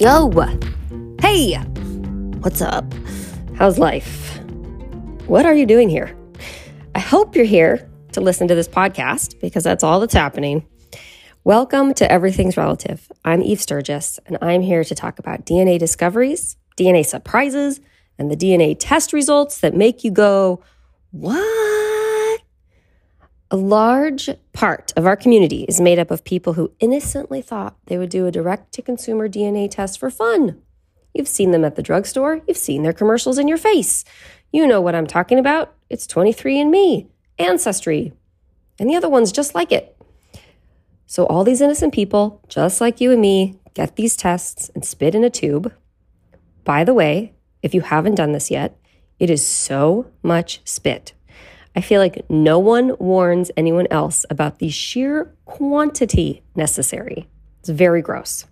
Yo! Hey! What's up? How's life? What are you doing here? I hope you're here to listen to this podcast because that's all that's happening. Welcome to Everything's Relative. I'm Eve Sturges, and I'm here to talk about DNA discoveries, DNA surprises, and the DNA test results that make you go, What? A large part of our community is made up of people who innocently thought they would do a direct to consumer DNA test for fun. You've seen them at the drugstore, you've seen their commercials in your face. You know what I'm talking about. It's 23andMe, Ancestry, and the other ones just like it. So, all these innocent people, just like you and me, get these tests and spit in a tube. By the way, if you haven't done this yet, it is so much spit. I feel like no one warns anyone else about the sheer quantity necessary. It's very gross.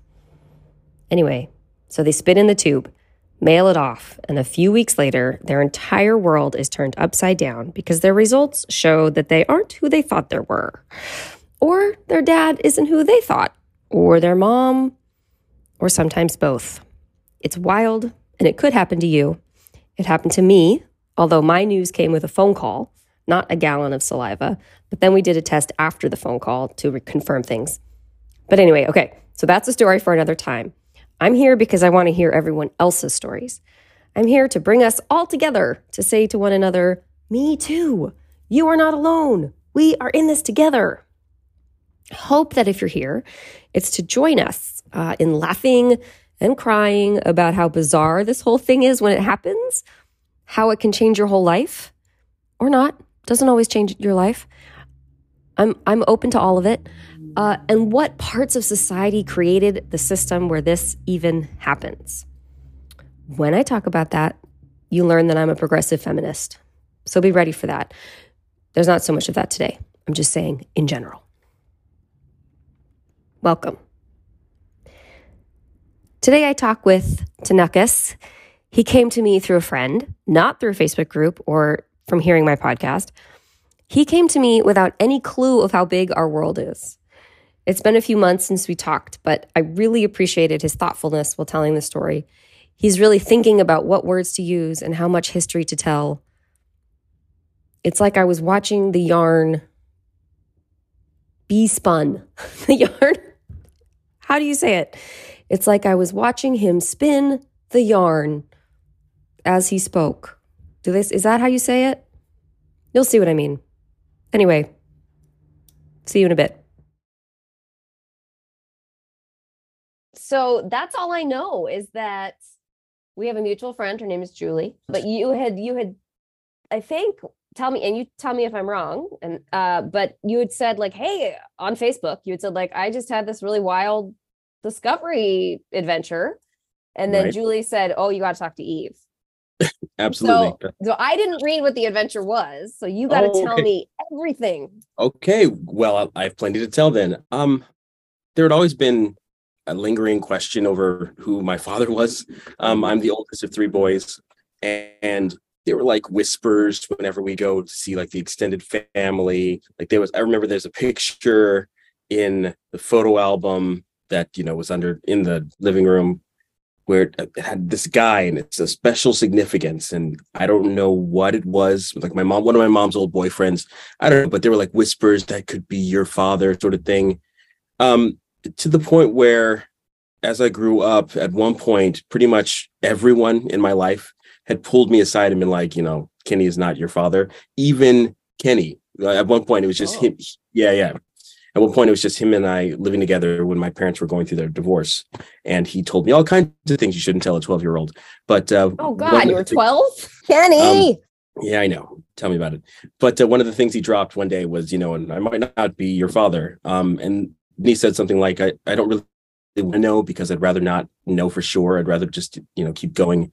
Anyway, so they spit in the tube, mail it off, and a few weeks later, their entire world is turned upside down because their results show that they aren't who they thought they were, or their dad isn't who they thought, or their mom, or sometimes both. It's wild, and it could happen to you. It happened to me, although my news came with a phone call not a gallon of saliva. But then we did a test after the phone call to re- confirm things. But anyway, okay, so that's a story for another time. I'm here because I want to hear everyone else's stories. I'm here to bring us all together to say to one another, Me too. You are not alone. We are in this together. Hope that if you're here, it's to join us uh, in laughing and crying about how bizarre this whole thing is when it happens, how it can change your whole life or not doesn't always change your life. I'm I'm open to all of it. Uh, and what parts of society created the system where this even happens? When I talk about that, you learn that I'm a progressive feminist. So be ready for that. There's not so much of that today. I'm just saying in general. Welcome. Today I talk with Tonoccus. He came to me through a friend, not through a Facebook group or from hearing my podcast. He came to me without any clue of how big our world is. It's been a few months since we talked, but I really appreciated his thoughtfulness while telling the story. He's really thinking about what words to use and how much history to tell. It's like I was watching the yarn be spun. the yarn? How do you say it? It's like I was watching him spin the yarn as he spoke. Do this is that how you say it? You'll see what I mean. Anyway, see you in a bit. So that's all I know is that we have a mutual friend. Her name is Julie. But you had you had I think tell me and you tell me if I'm wrong. And uh, but you had said like, hey, on Facebook, you had said like, I just had this really wild discovery adventure. And then right. Julie said, Oh, you got to talk to Eve. Absolutely. So, so, I didn't read what the adventure was, so you got to oh, tell okay. me everything. Okay. Well, I have plenty to tell then. Um, there had always been a lingering question over who my father was. Um, I'm the oldest of three boys, and there were like whispers whenever we go to see like the extended family. Like there was, I remember there's a picture in the photo album that you know was under in the living room where it had this guy and it's a special significance and i don't know what it was. Like my mom one of my mom's old boyfriends i don't know but there were like whispers that could be your father sort of thing. Um to the point where as i grew up at one point pretty much everyone in my life had pulled me aside and been like you know kenny is not your father. Even kenny. At one point it was just oh. him. Yeah yeah at one point it was just him and I living together when my parents were going through their divorce, and he told me all kinds of things you shouldn't tell a twelve year old. But uh, oh god, you were twelve, Kenny. Um, yeah, I know. Tell me about it. But uh, one of the things he dropped one day was, you know, and I might not be your father. Um, and he said something like, I, I don't really want to know because I'd rather not know for sure. I'd rather just, you know, keep going.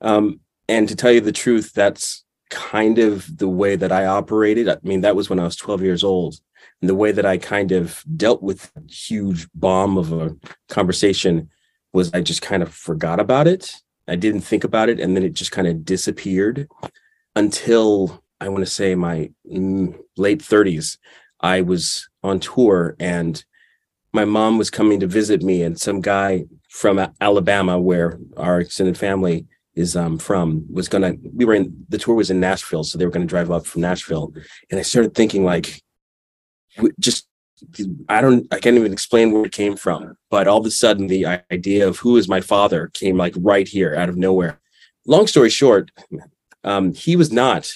Um, and to tell you the truth, that's kind of the way that I operated. I mean, that was when I was 12 years old. And the way that I kind of dealt with huge bomb of a conversation was I just kind of forgot about it. I didn't think about it. And then it just kind of disappeared until I want to say my mm, late 30s. I was on tour and my mom was coming to visit me, and some guy from Alabama, where our extended family is um, from, was gonna. We were in the tour was in Nashville, so they were gonna drive up from Nashville, and I started thinking like, I don't, I can't even explain where it came from, but all of a sudden the idea of who is my father came like right here out of nowhere. Long story short, um, he was not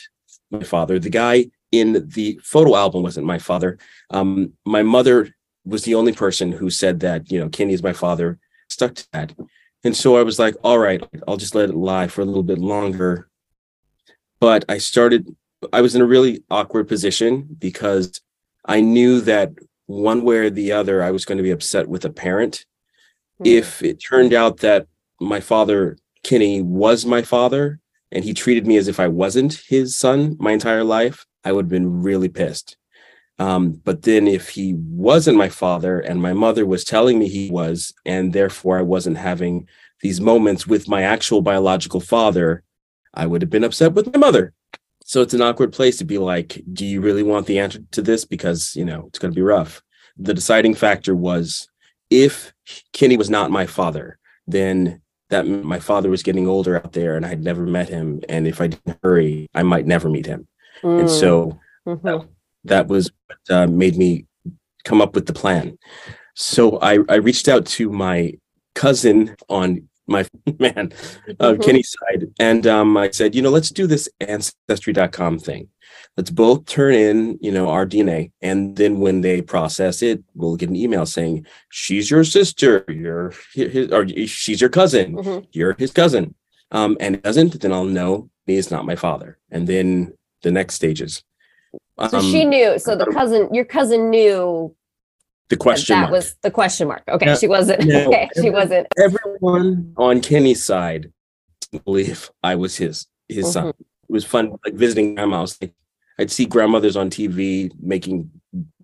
my father. The guy in the photo album wasn't my father. Um, my mother was the only person who said that, you know, Kenny is my father, stuck to that. And so I was like, all right, I'll just let it lie for a little bit longer. But I started, I was in a really awkward position because I knew that one way or the other, I was going to be upset with a parent. Mm-hmm. If it turned out that my father, Kenny, was my father and he treated me as if I wasn't his son my entire life, I would have been really pissed. Um, but then if he wasn't my father and my mother was telling me he was, and therefore I wasn't having these moments with my actual biological father, I would have been upset with my mother. So it's an awkward place to be like, do you really want the answer to this? Because, you know, it's going to be rough. The deciding factor was if Kenny was not my father, then that my father was getting older out there and I'd never met him. And if I didn't hurry, I might never meet him. Mm. And so mm-hmm. that, that, was what uh, made me come up with the plan. So I, I reached out to my cousin on my man, uh, mm-hmm. Kenny's side. And um, I said, you know, let's do this ancestry.com thing. Let's both turn in, you know, our DNA. And then when they process it, we'll get an email saying, she's your sister, you're his, or she's your cousin, mm-hmm. you're his cousin. Um, and it doesn't, then I'll know he is not my father. And then the next stages. So um, she knew. So the cousin, your cousin knew the question that mark. was the question mark. Okay, she wasn't. No, okay, she wasn't. Everyone on Kenny's side believe I was his his mm-hmm. son. It was fun, like visiting grandma. Like, I'd see grandmothers on TV making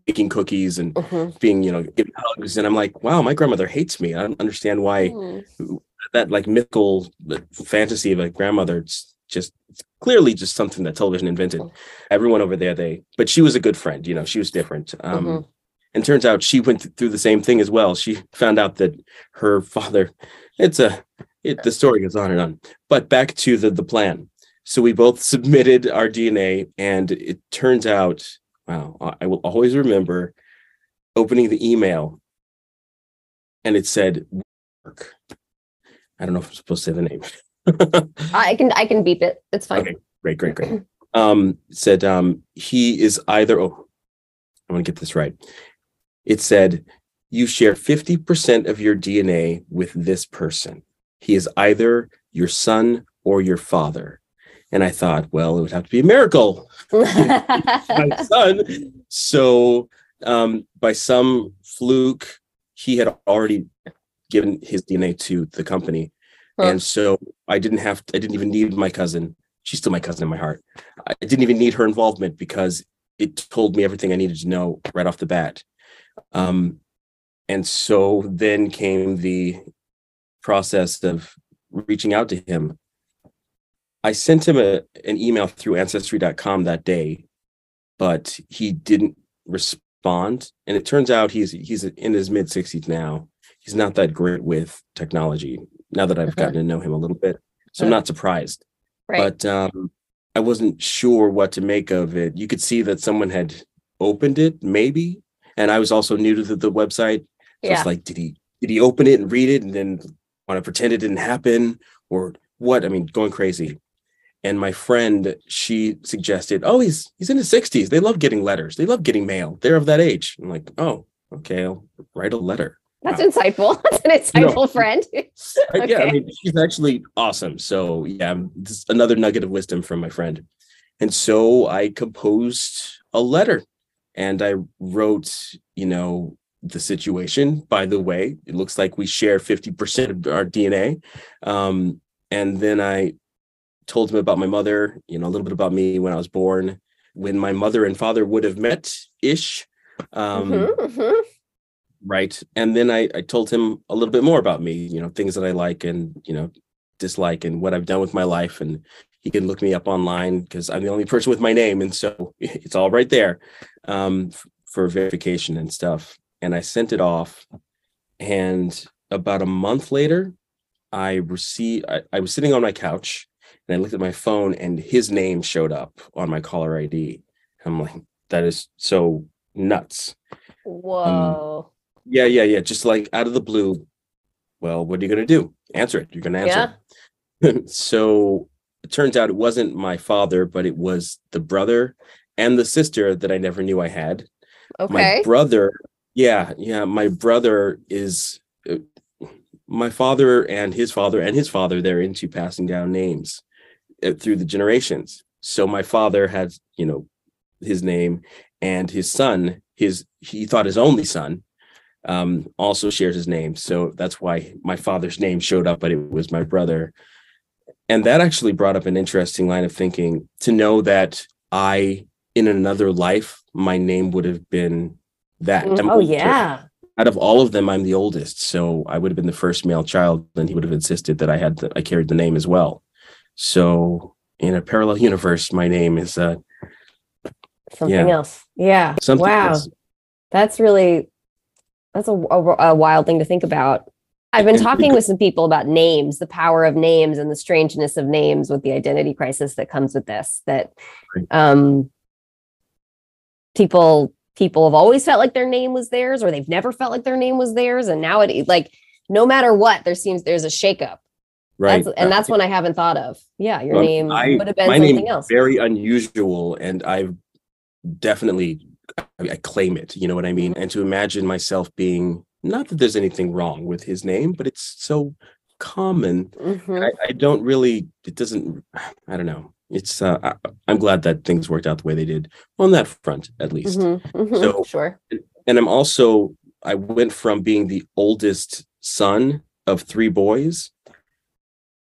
making cookies and mm-hmm. being, you know, giving hugs, and I'm like, wow, my grandmother hates me. I don't understand why mm. that like mythical fantasy of a grandmother. It's just it's clearly just something that television invented. Mm-hmm. Everyone over there, they, but she was a good friend. You know, she was different. Um, mm-hmm and turns out she went through the same thing as well. She found out that her father, it's a, it, the story goes on and on. But back to the the plan. So we both submitted our DNA, and it turns out, wow, I will always remember opening the email, and it said work. I don't know if I'm supposed to say the name. I can I can beep it. It's fine. Okay, great, great, great. Um, said um, he is either. Oh, I want to get this right it said, You share 50% of your DNA with this person. He is either your son or your father. And I thought, well, it would have to be a miracle. my son. So, um, by some fluke, he had already given his DNA to the company. Huh. And so I didn't have, to, I didn't even need my cousin. She's still my cousin in my heart. I didn't even need her involvement because it told me everything I needed to know right off the bat. Um, and so then came the process of reaching out to him. I sent him a, an email through ancestry.com that day, but he didn't respond. And it turns out he's he's in his mid 60s now. He's not that great with technology now that I've uh-huh. gotten to know him a little bit. So I'm not surprised. Right. But um, I wasn't sure what to make of it. You could see that someone had opened it, maybe, and I was also new to the, the website. So yeah. it's like, did he did he open it and read it and then want to pretend it didn't happen or what? I mean, going crazy. And my friend, she suggested, oh, he's he's in his 60s. They love getting letters. They love getting mail. They're of that age. I'm like, oh, okay, I'll write a letter. That's wow. insightful. That's an insightful no. friend. okay. Yeah, I mean, she's actually awesome. So yeah, this another nugget of wisdom from my friend. And so I composed a letter and I wrote, you know, the situation. By the way, it looks like we share 50% of our DNA. Um, and then I told him about my mother, you know, a little bit about me when I was born, when my mother and father would have met ish. Um, mm-hmm, mm-hmm. Right. And then I, I told him a little bit more about me, you know, things that I like and, you know, dislike and what I've done with my life and he can look me up online because I'm the only person with my name, and so it's all right there um, for verification and stuff. And I sent it off, and about a month later, I received I, I was sitting on my couch and I looked at my phone and his name showed up on my caller ID. I'm like, that is so nuts. Whoa. Um, yeah, yeah, yeah. Just like out of the blue. Well, what are you gonna do? Answer it. You're gonna answer. Yeah. so it turns out it wasn't my father, but it was the brother and the sister that I never knew I had. Okay. My brother, yeah, yeah, my brother is uh, my father and his father and his father. They're into passing down names uh, through the generations. So my father had, you know, his name, and his son, his he thought his only son, um, also shares his name. So that's why my father's name showed up, but it was my brother. And that actually brought up an interesting line of thinking to know that I, in another life, my name would have been that. Mm, oh, yeah. Out of all of them, I'm the oldest. So I would have been the first male child, and he would have insisted that I had the, I carried the name as well. So in a parallel universe, my name is uh, something yeah. else. Yeah. Something wow. Else. That's really that's a, a, a, wild thing to think about. I've been talking with some people about names, the power of names and the strangeness of names with the identity crisis that comes with this. That um, people people have always felt like their name was theirs, or they've never felt like their name was theirs, and now it like no matter what, there seems there's a shakeup. Right, that's, and that's one I haven't thought of. Yeah, your name I, would have been something else. Very unusual, and I've definitely I claim it. You know what I mean? And to imagine myself being not that there's anything wrong with his name, but it's so common. Mm-hmm. I, I, don't really. It doesn't. I don't know. It's. Uh, I, am glad that things worked out the way they did on that front, at least. Mm-hmm. Mm-hmm. So sure. And I'm also. I went from being the oldest son of three boys.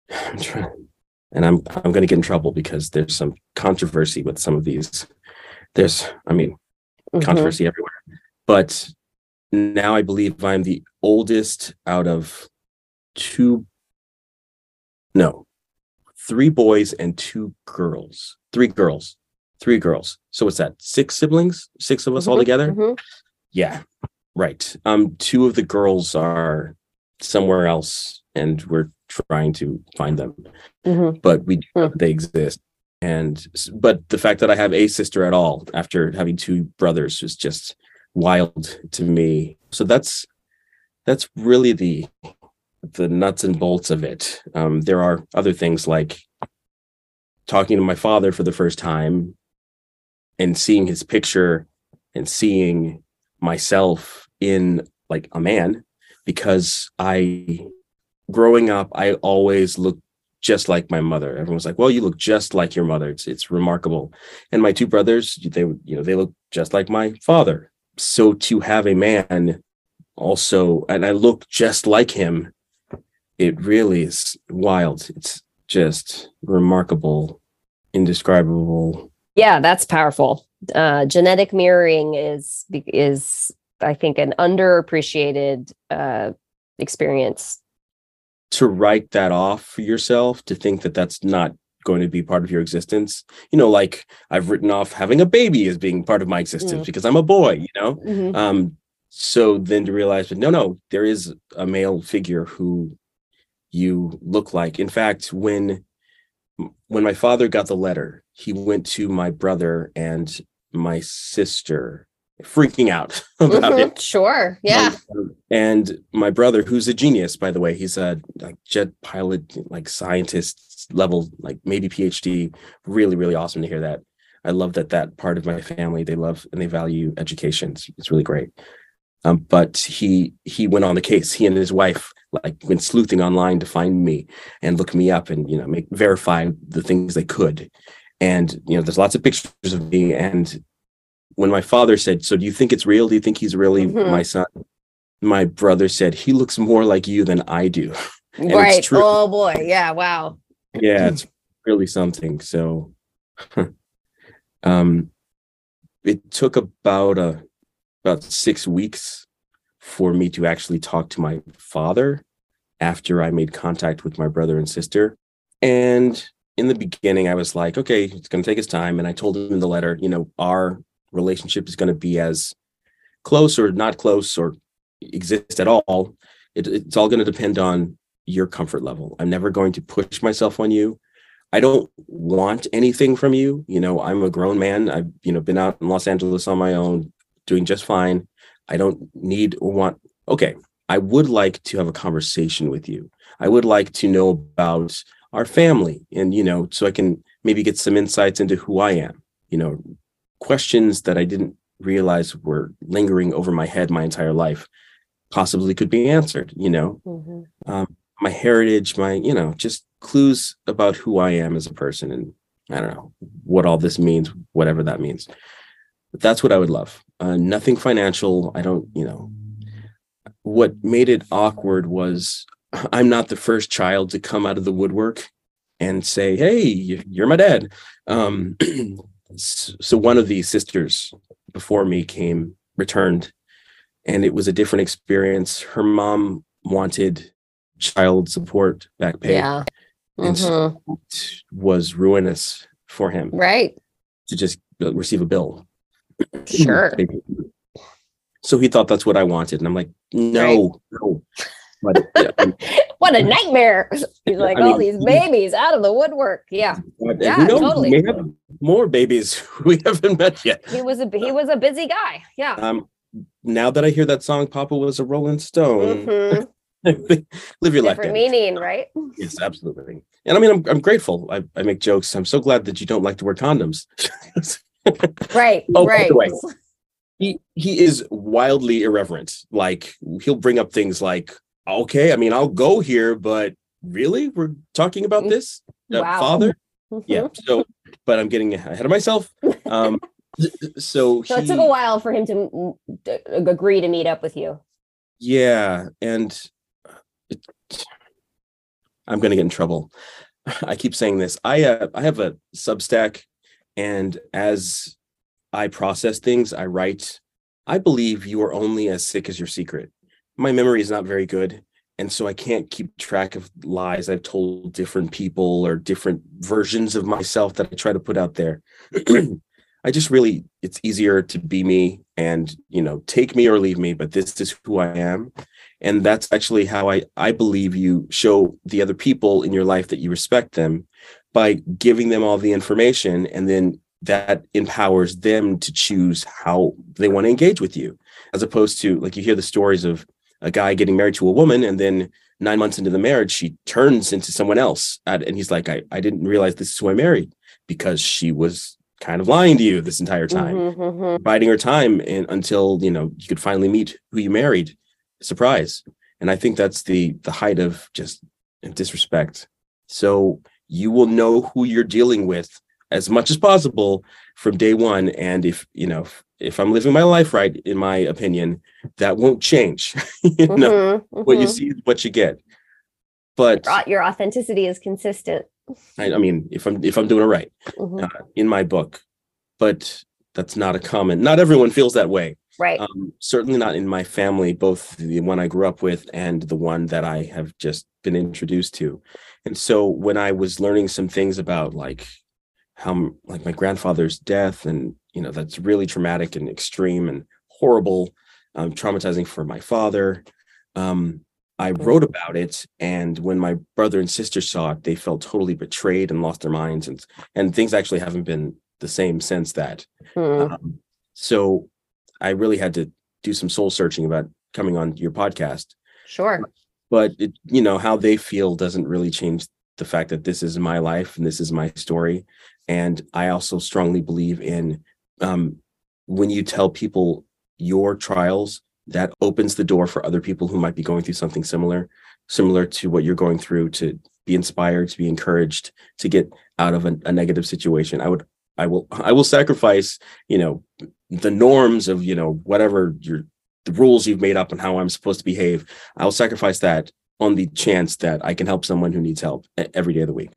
I'm trying, and I'm I'm going to get in trouble because there's some controversy with some of these. There's, I mean, mm-hmm. controversy everywhere. But now I believe I'm the oldest out of two, no, three boys and two girls. Three girls. Three girls. So what's that? Six siblings? Six of us mm-hmm. all together? Mm-hmm. Yeah. Right. Um, two of the girls are somewhere else and we're trying to find them. Mm-hmm. But we hmm. they exist and but the fact that i have a sister at all after having two brothers is just wild to me so that's that's really the the nuts and bolts of it um, there are other things like talking to my father for the first time and seeing his picture and seeing myself in like a man because i growing up i always looked just like my mother. Everyone's like, "Well, you look just like your mother." It's it's remarkable. And my two brothers, they you know they look just like my father. So to have a man also, and I look just like him, it really is wild. It's just remarkable, indescribable. Yeah, that's powerful. Uh, genetic mirroring is is I think an underappreciated uh, experience to write that off for yourself to think that that's not going to be part of your existence you know like i've written off having a baby as being part of my existence mm. because i'm a boy you know mm-hmm. um so then to realize but no no there is a male figure who you look like in fact when when my father got the letter he went to my brother and my sister freaking out about mm-hmm. it. Sure. Yeah. and my brother, who's a genius, by the way, he's a like jet pilot, like scientist level, like maybe PhD. Really, really awesome to hear that. I love that that part of my family they love and they value education. It's, it's really great. Um, but he he went on the case. He and his wife like went sleuthing online to find me and look me up and you know make verify the things they could. And you know, there's lots of pictures of me and when my father said, "So do you think it's real? Do you think he's really mm-hmm. my son?" My brother said, "He looks more like you than I do." right. Oh boy. Yeah. Wow. Yeah, it's really something. So, um, it took about a about six weeks for me to actually talk to my father after I made contact with my brother and sister. And in the beginning, I was like, okay, it's going to take his time. And I told him in the letter, you know, our relationship is going to be as close or not close or exist at all it, it's all going to depend on your comfort level. I'm never going to push myself on you. I don't want anything from you. You know, I'm a grown man. I've, you know, been out in Los Angeles on my own, doing just fine. I don't need or want, okay, I would like to have a conversation with you. I would like to know about our family and, you know, so I can maybe get some insights into who I am, you know, questions that I didn't realize were lingering over my head my entire life possibly could be answered, you know, mm-hmm. um, my heritage, my, you know, just clues about who I am as a person and I don't know what all this means, whatever that means. But that's what I would love. Uh, nothing financial. I don't, you know, what made it awkward was I'm not the first child to come out of the woodwork and say, Hey, you're my dad. Um, so one of the sisters before me came, returned, and it was a different experience. Her mom wanted child support back pay. Yeah and mm-hmm. so was ruinous for him. Right. To just receive a bill. Sure. so he thought that's what I wanted, and I'm like, no, right. no. But, yeah, what a nightmare! He's like, I all mean, these babies out of the woodwork. Yeah, yeah, knows, totally. We have more babies we haven't met yet. He was a he was a busy guy. Yeah. Um, now that I hear that song, Papa was a Rolling Stone. Mm-hmm. live your life. Different meaning, right? Yes, absolutely. And I mean, I'm, I'm grateful. I, I make jokes. I'm so glad that you don't like to wear condoms. Right. oh, right. By the way, he he is wildly irreverent. Like he'll bring up things like, "Okay, I mean, I'll go here, but really, we're talking about this, uh, wow. father." yeah. So, but I'm getting ahead of myself. Um, so so he, it took a while for him to agree to meet up with you. Yeah, and I'm going to get in trouble. I keep saying this. I uh, I have a Substack, and as I process things, I write. I believe you are only as sick as your secret. My memory is not very good, and so I can't keep track of lies I've told different people or different versions of myself that I try to put out there. I just really, it's easier to be me and you know take me or leave me, but this is who I am, and that's actually how i i believe you show the other people in your life that you respect them by giving them all the information and then that empowers them to choose how they want to engage with you as opposed to like you hear the stories of a guy getting married to a woman and then nine months into the marriage she turns into someone else and he's like i, I didn't realize this is who i married because she was kind of lying to you this entire time mm-hmm, mm-hmm. biding her time and until you know you could finally meet who you married surprise. And I think that's the the height of just disrespect. So you will know who you're dealing with as much as possible from day one. And if you know if, if I'm living my life right, in my opinion, that won't change. you know, mm-hmm, what you mm-hmm. see is what you get. But your authenticity is consistent. I, I mean, if I'm if I'm doing it right mm-hmm. uh, in my book, but that's not a common. Not everyone feels that way. Right. Um, certainly not in my family, both the one I grew up with and the one that I have just been introduced to. And so when I was learning some things about like how like my grandfather's death and you know that's really traumatic and extreme and horrible, um, traumatizing for my father. Um, I mm. wrote about it, and when my brother and sister saw it, they felt totally betrayed and lost their minds, and and things actually haven't been the same since that. Hmm. Um, so I really had to do some soul searching about coming on your podcast. Sure. But it, you know, how they feel doesn't really change the fact that this is my life and this is my story. And I also strongly believe in um, when you tell people your trials, that opens the door for other people who might be going through something similar, similar to what you're going through to be inspired, to be encouraged, to get out of a, a negative situation. I would I will I will sacrifice, you know, the norms of, you know, whatever your the rules you've made up and how I'm supposed to behave. I'll sacrifice that on the chance that I can help someone who needs help every day of the week.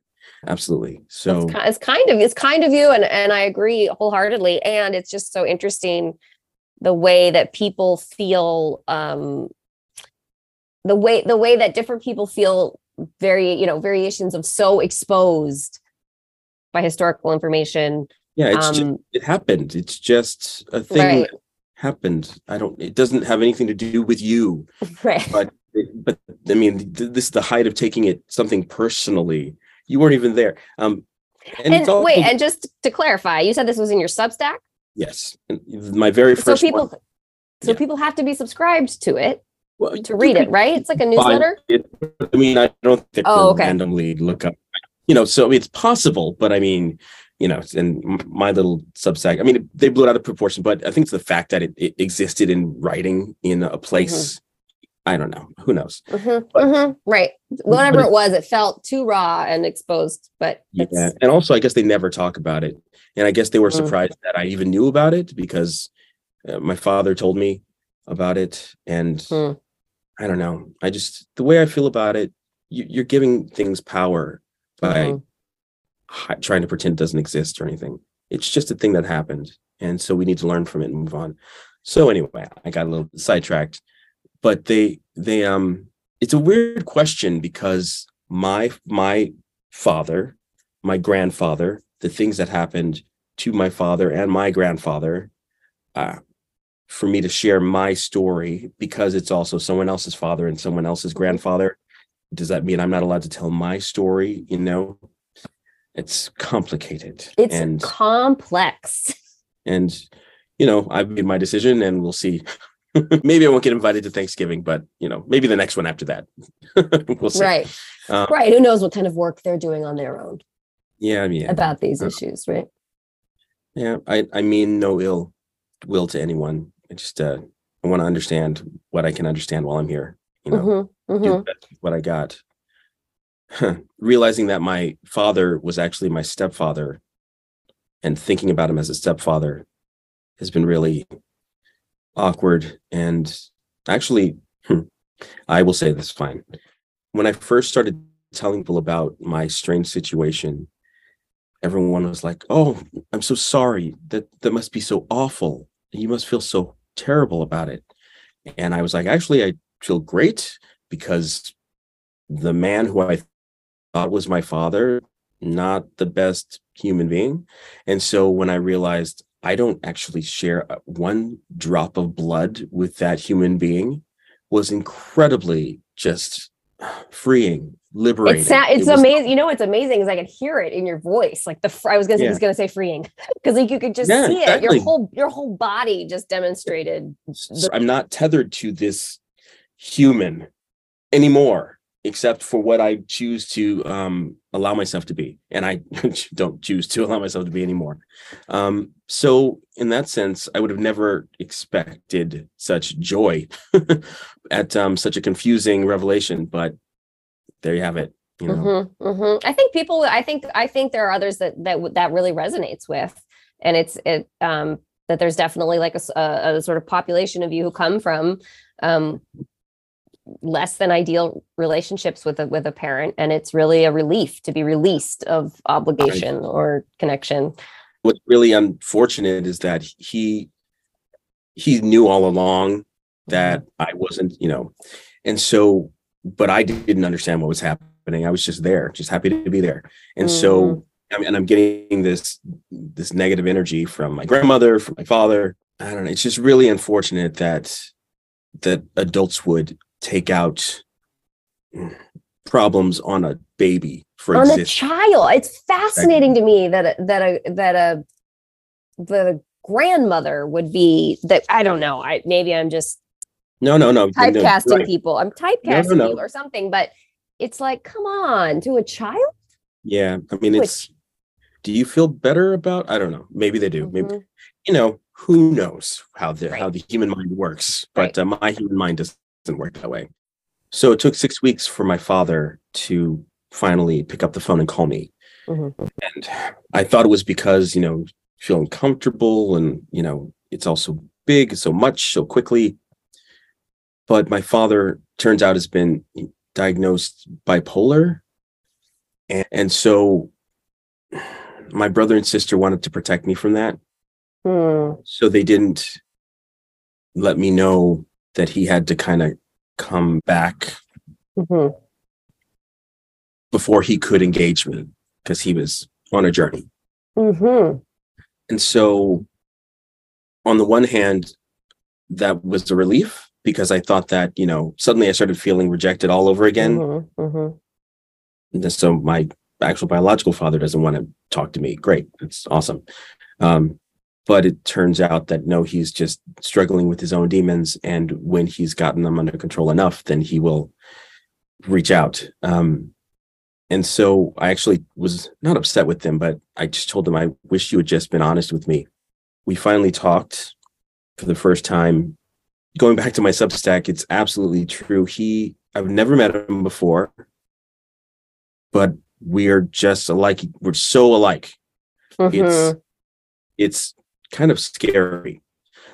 Absolutely. So it's, kind of it's kind of you and and I agree wholeheartedly and it's just so interesting the way that people feel um the way the way that different people feel very you know variations of so exposed by historical information. Yeah, it's um, just, it happened. It's just a thing right. that happened. I don't. It doesn't have anything to do with you. Right. But but I mean, th- this is the height of taking it something personally. You weren't even there. Um, and, and wait, and just to clarify, you said this was in your Substack. Yes, my very first. So people, one. so yeah. people have to be subscribed to it well, to read it, right? It's like a newsletter. It, I mean, I don't think oh, okay. randomly look up. You know, so it's possible, but I mean, you know, and my little Substack. I mean, they blew it out of proportion, but I think it's the fact that it, it existed in writing in a mm-hmm. place. I don't know. Who knows? Mm-hmm, but, mm-hmm, right. Whatever it was, it felt too raw and exposed. But yeah, and also I guess they never talk about it, and I guess they were mm. surprised that I even knew about it because uh, my father told me about it, and mm. I don't know. I just the way I feel about it, you, are giving things power by mm-hmm. trying to pretend it doesn't exist or anything. It's just a thing that happened, and so we need to learn from it and move on. So anyway, I got a little sidetracked but they they um it's a weird question because my my father my grandfather the things that happened to my father and my grandfather uh, for me to share my story because it's also someone else's father and someone else's grandfather does that mean i'm not allowed to tell my story you know? It's complicated it's and complex. And you know i've made my decision and we'll see maybe I won't get invited to Thanksgiving, but you know, maybe the next one after that. we'll see. Right. Um, right. Who knows what kind of work they're doing on their own? Yeah. Yeah. About these uh, issues, right? Yeah. I, I mean no ill will to anyone. I just uh I want to understand what I can understand while I'm here. You know, mm-hmm, mm-hmm. what I got. Realizing that my father was actually my stepfather and thinking about him as a stepfather has been really awkward and actually hmm, i will say this fine. When i first started telling people about my strange situation everyone was like oh i'm so sorry. That that must be so awful. You must feel so terrible about it. And i was like actually i feel great because the man who i thought was my father not the best human being. And so when i realized I don't actually share uh, one drop of blood with that human being was incredibly just freeing, liberating. It's, it's it amazing. You know, what's amazing is I could hear it in your voice. Like the, I was going to yeah. going to say freeing because like you could just yeah, see exactly. it. Your whole, your whole body just demonstrated. The- I'm not tethered to this human anymore except for what I choose to um, allow myself to be. And I don't choose to allow myself to be anymore. Um, so, in that sense, I would have never expected such joy at um, such a confusing revelation. But there you have it. You know? mm-hmm, mm-hmm. I think people. I think. I think there are others that that that really resonates with, and it's it um, that there's definitely like a, a, a, sort of population of you who come from um, less than ideal relationships with a with a parent and it's really a relief to be released of obligation right. or connection what's really unfortunate is that he he knew all along that mm-hmm. i wasn't you know and so but i didn't understand what was happening i was just there just happy to be there and mm-hmm. so I mean, and i'm getting this this negative energy from my grandmother from my father i don't know it's just really unfortunate that that adults would take out problems on a baby for on a child. It's fascinating to me that a, that a that a the grandmother would be that I don't know. I maybe I'm just no no no typecasting no, right. people. I'm typecasting no, no, you or something, but it's like, come on, to a child. Yeah, I mean, it's. Do you feel better about? I don't know. Maybe they do. Mm-hmm. Maybe you know. Who knows how the right. how the human mind works? But right. uh, my human mind does doesn't work that way. So it took six weeks for my father to finally pick up the phone and call me. Mm-hmm. And I thought it was because, you know, feeling comfortable and, you know, it's also big so much so quickly. But my father turns out has been diagnosed bipolar. And, and so my brother and sister wanted to protect me from that. Mm. So they didn't let me know that he had to kind of come back mm-hmm. before he could engage me because he was on a journey. Mm-hmm. And so, on the one hand, that was a relief because I thought that, you know, suddenly I started feeling rejected all over again. Mhm, mhm. And So my actual biological father doesn't want to talk to me. Great. That's awesome. Um, but it turns out that no, he's just struggling with his own demons. And when he's gotten them under control enough, then he will reach out. Um, and so I actually was not upset with him, but I just told him, I wish you had just been honest with me. We finally talked for the first time. Going back to my Substack, it's absolutely true. He, I've never met him before, but we are just alike. We're so alike. It's Mhm. it's kind of scary.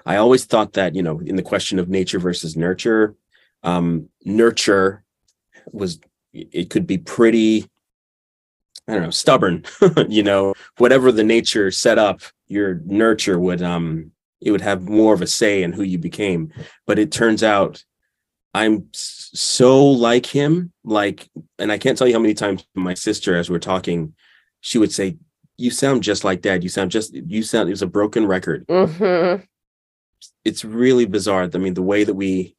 I always thought that, you know, in the question of nature versus nurture, um, nurture was it could be pretty, I don't know, stubborn. you know, whatever the nature set up, your nurture would um it would have more of a say in who you became. But it turns out I'm so like him, like, and I can't tell you how many times my sister, as we're talking, she would say, you sound just like dad. You sound just you sound it was a broken record. Mhm. It's really bizarre. I mean, the way that we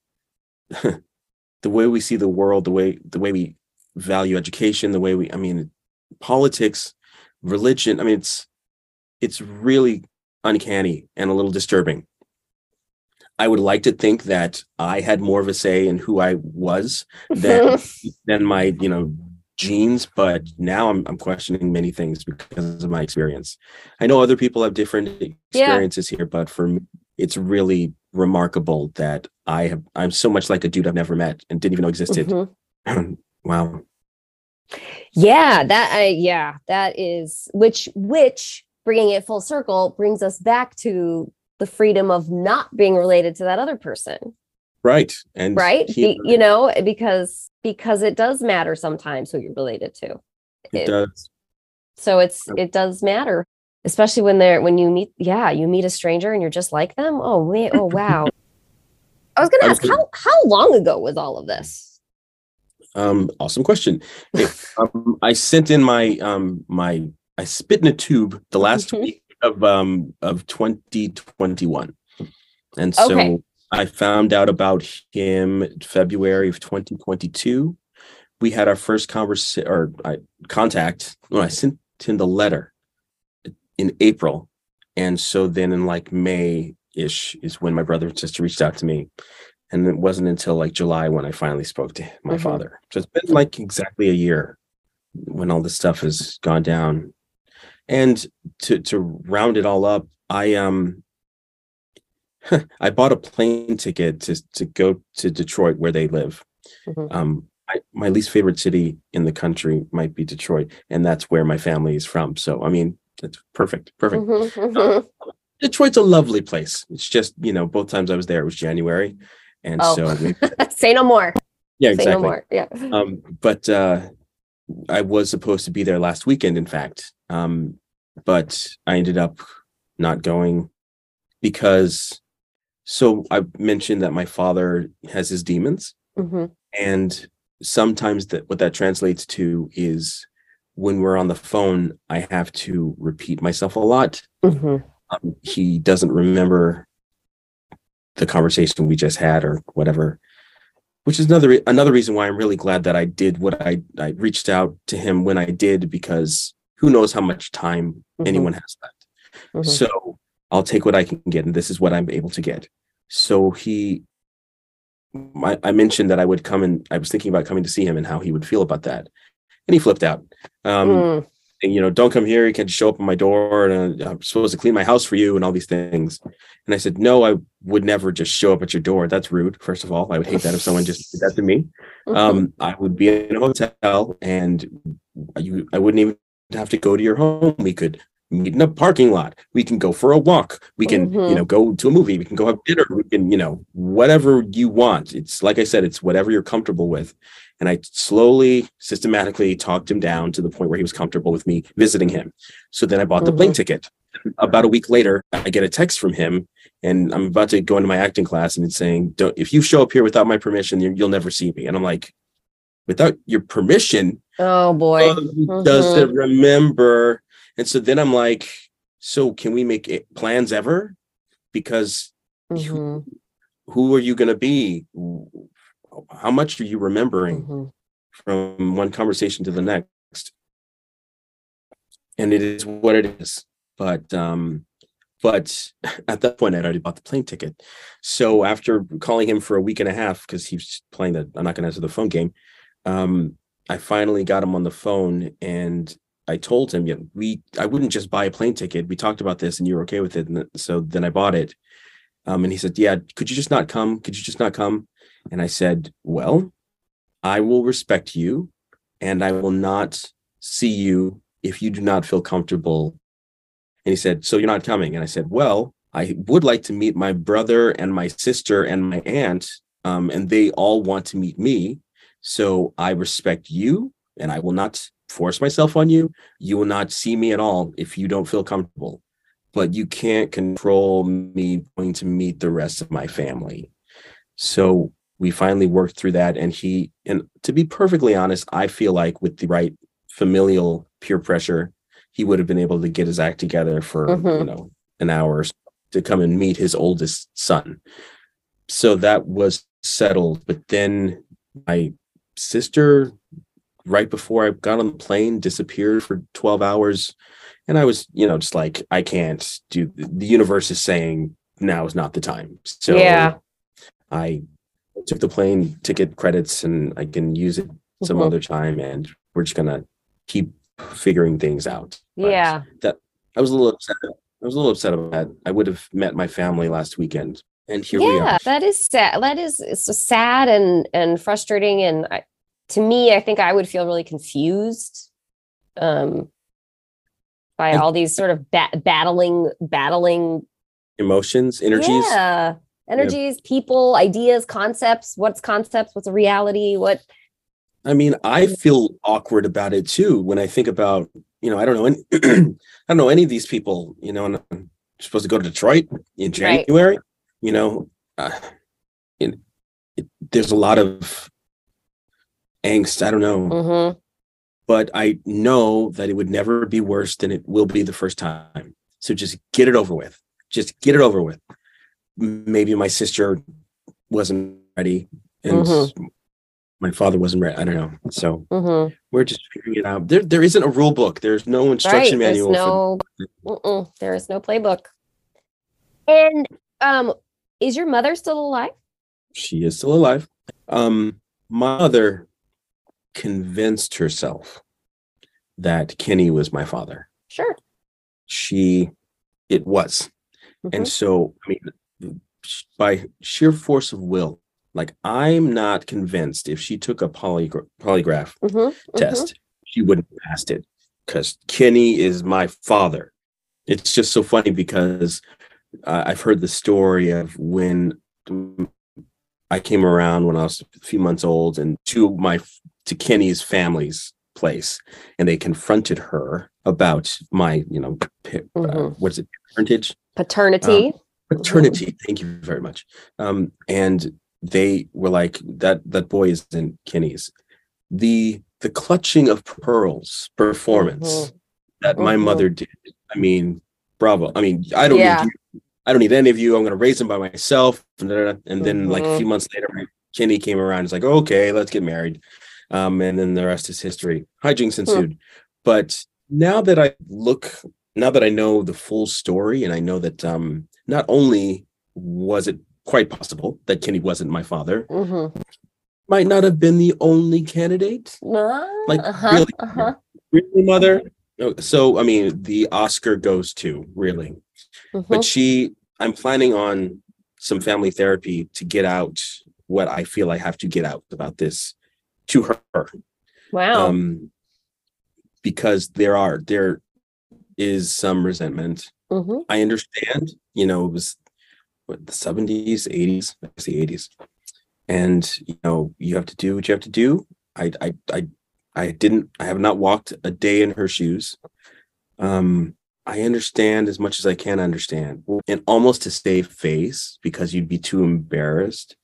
the way we see the world, the way the way we value education, the way we I mean politics, religion, I mean it's it's really uncanny and a little disturbing. I would like to think that I had more of a say in who I was than than my, you know, genes, but now I'm I'm questioning many things because of my experience. I know other people have different experiences here, but for me, it's really remarkable that I have I'm so much like a dude I've never met and didn't even know existed. Mhm. wow. Yeah, that I yeah, that is which which bringing it full circle brings us back to the freedom of not being related to that other person, Right. And right? Be- you know, because because it does matter sometimes who you're related to. it it- does. So it's it does matter, especially when they're when you meet yeah, you meet a stranger and you're just like them. Oh wait oh wow. I was gonna was ask gonna- how how long ago was all of this? Um, awesome question. Hey, um, I sent in my um my I spit in a tube the last Mhm. week of um of 2021. And so Okay. I found out about him February of 2022. We had our first conversation or I contact when I sent him the letter in April. And so then in like May ish is when my brother and sister reached out to me. And it wasn't until like July when I finally spoke to my Mhm. father. So it's been like exactly a year when all this stuff has gone down. And to to round it all up, I um I bought a plane ticket to to go to Detroit where they live. Mhm. Um I, my least favorite city in the country might be Detroit, and that's where my family is from. So I mean, it's perfect, perfect. Mhm, mhm. Detroit's a lovely place. It's just you know, both times I was there, it was January, and Oh. so Say no more. yeah, Say no exactly. more. Yeah. Um, but uh, I was supposed to be there last weekend, in fact, um, but I ended up not going because. So I mentioned that my father has his demons, Mhm. and sometimes that what that translates to is when we're on the phone, I have to repeat myself a lot. Mhm. Um, he doesn't remember the conversation we just had or whatever which is another another reason why I'm really glad that I did what I I reached out to him when I did because who knows how much time Mhm. anyone has left. Mhm. So I'll take what I can get, and this is what I'm able to get. So he, I, I mentioned that I would come and I was thinking about coming to see him and how he would feel about that, and he flipped out. Um, Mm. and, you know, don't come here. You can't show up at my door, and uh, I'm supposed to clean my house for you, and all these things. And I said, no, I would never just show up at your door. That's rude. First of all, I would hate that if someone just did that to me. Mhm. Um, I would be in a hotel, and you, I wouldn't even have to go to your home. We could meet in a parking lot. We can go for a walk. We can, Mhm. you know, go to a movie. We can go have dinner. We can, you know, whatever you want. It's like I said, it's whatever you're comfortable with. And I slowly, systematically talked him down to the point where he was comfortable with me visiting him. So then I bought the plane Mhm. ticket. About a week later, I get a text from him, and I'm about to go into my acting class, and it's saying, "Don't if you show up here without my permission, you- you'll never see me." And I'm like, "Without your permission, Oh boy. he doesn't remember." And so then I'm like, "So can we make plans ever?" Because Mhm. who are you going to be? How much are you remembering Mhm. from one conversation to the next? And it is what it is. But um, but at that point, I'd already bought the plane ticket. So after calling him for a week and a half because he was playing the I'm not going to answer the phone game, um, I finally got him on the phone and I told him, yeah, we I wouldn't just buy a plane ticket. We talked about this and you were okay with it, and so then I bought it. Um, and he said, "Yeah, could you just not come? Could you just not come?" And I said, "Well, I will respect you, and I will not see you if you do not feel comfortable." And he said, "So you're not coming?" And I said, "Well, I would like to meet my brother and my sister and my aunt, um, and they all want to meet me. So I respect you, and I will not force myself on you. You will not see me at all if you don't feel comfortable." but you can't control me going to meet the rest of my family. So we finally worked through that. And he, and to be perfectly honest, I feel like with the right familial peer pressure, he would have been able to get his act together for, Mhm. you know, an hour or so to come and meet his oldest son. So that was settled. But then my sister, right before I got on the plane, disappeared for 12 hours and I was, you know, just like, I can't do. The universe is saying now is not the time. So Yeah. I took the plane ticket credits, and I can use it some Mhm. other time, and we're just gonna keep figuring things out. But Yeah. That I was a little upset. I was a little upset about that. I would have met my family last weekend, and here we are. yeah, that is sad. That is it's just sad and and frustrating. And I, to me, I think I would feel really confused um, by all these sort of ba- battling, battling, Emotions, energies. yeah, energies, people, ideas, concepts. What's concepts? What's a reality? What? I mean, I feel awkward about it too when I think about, you know, I don't know any, I don't know any of these people, you know, and I'm supposed to go to Detroit in Right. January, you know, uh, it, there's a lot of angst. I don't know, Mhm. but I know that it would never be worse than it will be the first time. So just get it over with. Just get it over with. Maybe my sister wasn't ready and Mhm. my father wasn't ready. I don't know. So Mhm. we're just figuring it out. There, there isn't a rule book. There's no Right. instruction There's manual. no. Mm-mm, there is no playbook. And um, is your mother still alive? she is still alive. Um, my mother convinced herself that Kenny was my father. Sure. She, it was, and Mhm. so I mean, by sheer force of will, like I'm not convinced if she took a polygra- polygraph Mhm, mhm. test, she wouldn't have passed it because Kenny is my father. It's just so funny because uh, I've heard the story of when I came around when I was a few months old and two of my to Kenny's family's place, and they confronted her about my, you know, uh, Mhm. what is it, parentage, Paternity. paternity. Thank you very much. Um, and they were like, "That that boy isn't Kenny's." The the clutching of pearls performance Mhm. that my Mhm. mother did. I mean, bravo. I mean, I don't Yeah. need you. I don't need any of you. I'm going to raise him by myself. And, then, like a few months later, Kenny came around. It's like, okay, let's get married. Um, and then the rest is history. Hijinks ensued. But now that I look, now that I know the full story, and I know that um, not only was it quite possible that Kenny wasn't my father, mm-hmm. might not have been the only candidate. Like, uh-huh, really? uh-huh. Really, mother? So, I mean, the Oscar goes to really. mhm. but she i'm planning on some family therapy to get out what i feel i have to get out about this to her. Wow. um because there are there is some resentment. Mhm. i understand you know it was what the 70s 80s I guess the 80s and you know you have to do what you have to do. I i i, I didn't i have not walked a day in her shoes. Um i understand as much as i can understand. And almost to save face because you'd be too embarrassed.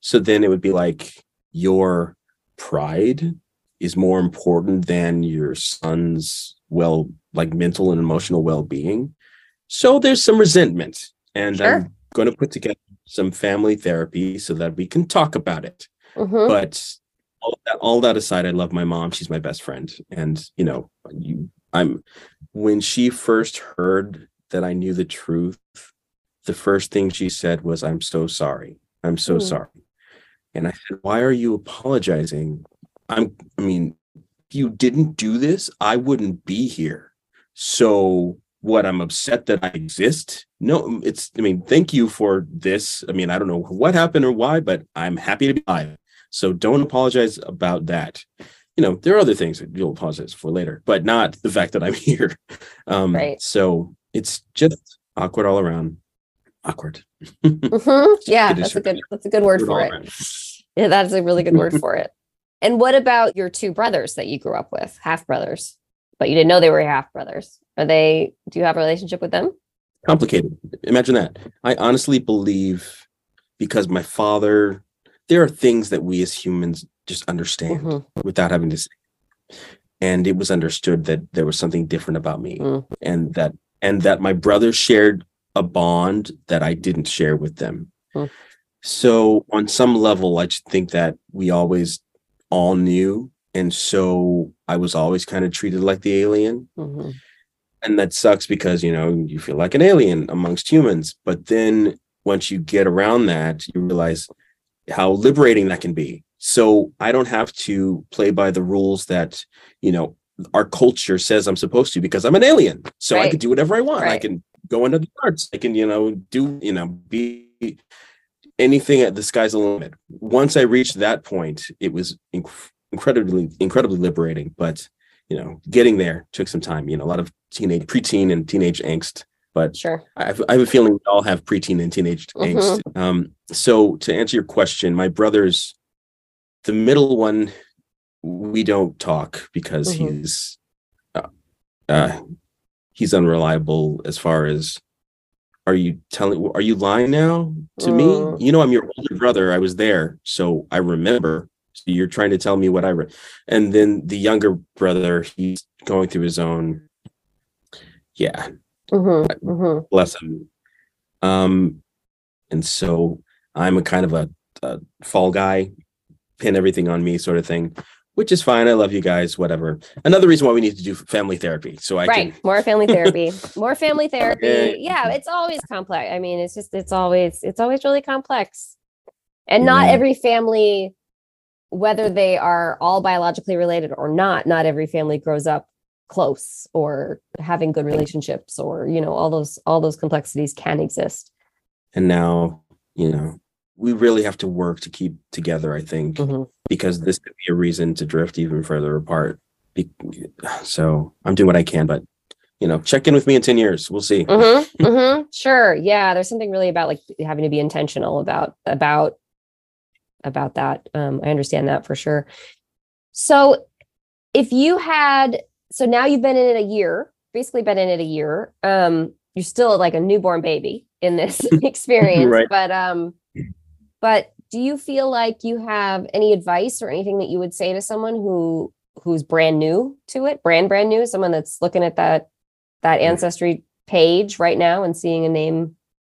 So then it would be like your pride is more important than your son's well like mental and emotional well-being so there's some resentment and Sure. i'm going to put together some family therapy so that we can talk about it. Mhm. But all that, all that aside, I love my mom. She's my best friend, and you know, you, I'm when she first heard that I knew the truth, the first thing she said was, "I'm so sorry. I'm so Mm. sorry." And I said, "Why are you apologizing? I'm. I mean, if you didn't do this, I wouldn't be here. So." What I'm upset that I exist. No, it's. I mean, thank you for this. I mean, I don't know what happened or why, but I'm happy to be alive. So don't apologize about that. You know, there are other things that you'll apologize for later, but not the fact that I'm here. Um, Right. So it's just awkward all around. Awkward. Mhm. Yeah, that's a good that's a good word for it. Yeah, that's a really good word for it. And what about your two brothers that you grew up with, half brothers, but you didn't know they were half brothers? Are they? Do you have a relationship with them? Complicated. Imagine that. I honestly believe because my father, there are things that we as humans just understand Mhm. without having to say. And it was understood that there was something different about me. Mm. and that and that my brothers shared a bond that I didn't share with them. Hmm. So on some level, I just think that we always all knew, and so I was always kind of treated like the alien, Mhm. and that sucks because you know you feel like an alien amongst humans. But then once you get around that, you realize how liberating that can be. So I don't have to play by the rules that you know our culture says I'm supposed to because I'm an alien. So I can do whatever I want. I can go into the arts. I can, you know, do, you know, be anything at the sky's the limit. Once I reached that point, it was inc- incredibly, incredibly liberating. But, you know, getting there took some time, you know, a lot of teenage, preteen and teenage angst. But Sure. I have, I have a feeling we all have preteen and teenage Mhm. angst. Um, so to answer your question, my brother's the middle one. We don't talk because Mhm. he's uh, uh, he's unreliable as far as. Are you telling? Are you lying now to Mm. me? You know, I'm your older brother. I was there, so I remember. So you're trying to tell me what I read, and then the younger brother, he's going through his own. Yeah, hmm hmm bless him. Um, and so I'm a kind of a, a fall guy, pin everything on me sort of thing, which is fine. I love you guys, whatever. Another reason why we need to do family therapy. So I Right. can, More family therapy. More family therapy. Yeah, it's always complex. I mean, it's just it's always it's always really complex. And not Yeah. every family whether they are all biologically related or not, not every family grows up close or having good relationships or, you know, all those all those complexities can exist. and now, you know, we really have to work to keep together, I think, Mhm. because this could be a reason to drift even further apart. So I'm doing what I can, but, you know, check in with me in 10 years. We'll see. Mhm, mhm. Sure. Yeah, there's something really about like having to be intentional about about about that. Um, I understand that for sure. So, if you had, so now you've been in it a year, basically been in it a year. Um, you're still like a newborn baby in this experience, Right. but um, but do you feel like you have any advice or anything that you would say to someone who who's brand new to it, brand brand new, someone that's looking at that that Mm. ancestry page right now and seeing a name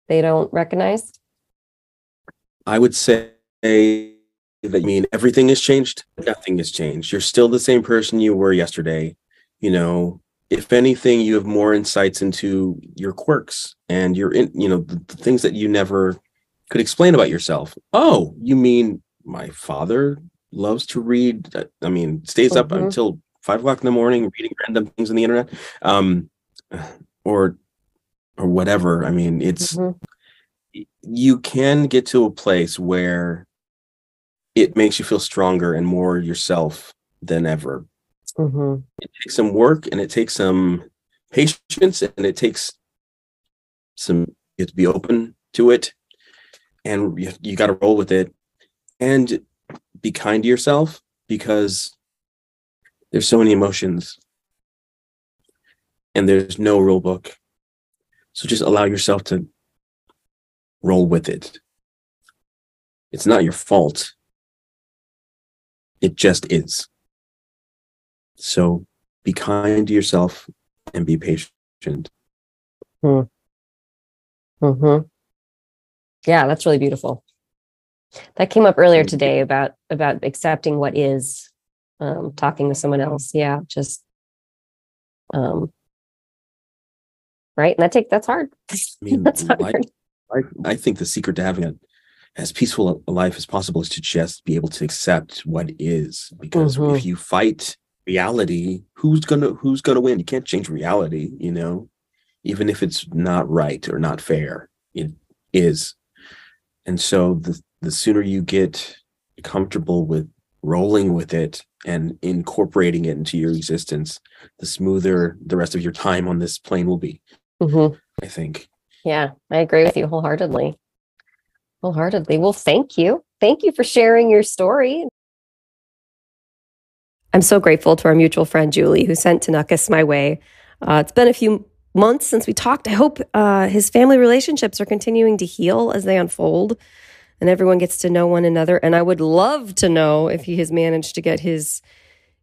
they don't recognize? I would say that you mean everything has changed. Nothing has changed. You're still the same person you were yesterday. You know, if anything, you have more insights into your quirks and your, in, you know, the, the things that you never could explain about yourself. Oh, you mean my father loves to read? uh, I mean, stays up Mhm. until five o'clock in the morning reading random things on the internet, um, or or whatever. I mean, it's Mhm. you can get to a place where it makes you feel stronger and more yourself than ever. Mhm. It takes some work and it takes some patience and it takes some you have to be open to it and you, you got to roll with it and be kind to yourself because there's so many emotions and there's no rule book. So just allow yourself to roll with it. It's not your fault. It just is. So be kind to yourself and be patient. Mhm. Yeah, that's really beautiful. That came up earlier today about about accepting what is, um, talking to someone else. Yeah, just um right. And that take that's hard. I mean, that's hard. I, I think the secret to having a as peaceful a life as possible is to just be able to accept what is. Because Mhm. if you fight reality, who's gonna who's gonna win? You can't change reality, you know, even if it's not right or not fair. It is. And so the the sooner you get comfortable with rolling with it and incorporating it into your existence, the smoother the rest of your time on this plane will be, Mhm. I think. Yeah, I agree with you wholeheartedly. Wholeheartedly. Well, thank you. Thank you for sharing your story. I'm so grateful to our mutual friend Julie who sent Tonoccus my way. Uh, it's been a few months since we talked. I hope uh, his family relationships are continuing to heal as they unfold and everyone gets to know one another. And I would love to know if he has managed to get his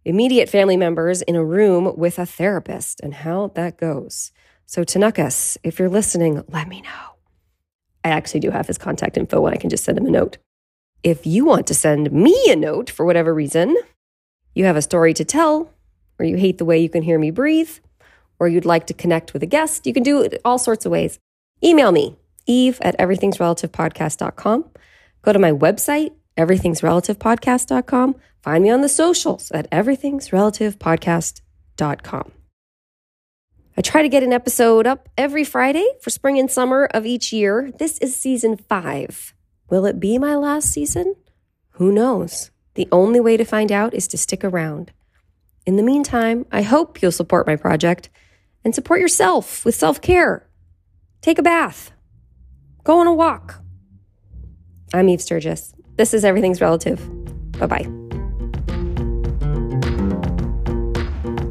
immediate family members in a room with a therapist and how that goes. So, Tonoccus, if you're listening, let me know. I actually do have his contact info and I can just send him a note. If you want to send me a note for whatever reason, you have a story to tell, or you hate the way you can hear me breathe, or you'd like to connect with a guest, you can do it all sorts of ways. Email me, eve at everythingsrelativepodcast.com. Go to my website, everythingsrelativepodcast.com. Find me on the socials at everythingsrelativepodcast.com. I try to get an episode up every Friday for spring and summer of each year. This is season five. Will it be my last season? Who knows? The only way to find out is to stick around. In the meantime, I hope you'll support my project and support yourself with self care. Take a bath, go on a walk. I'm Eve Sturges. This is Everything's Relative. Bye bye.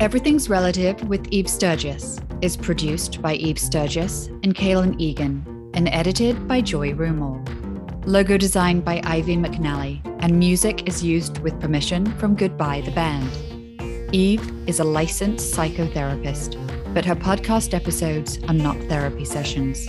Everything's Relative with Eve Sturges is produced by Eve Sturges and Kaylin Egan and edited by Joy Rumel. Logo designed by Ivy McNally, and music is used with permission from Goodbye the Band. Eve is a licensed psychotherapist, but her podcast episodes are not therapy sessions.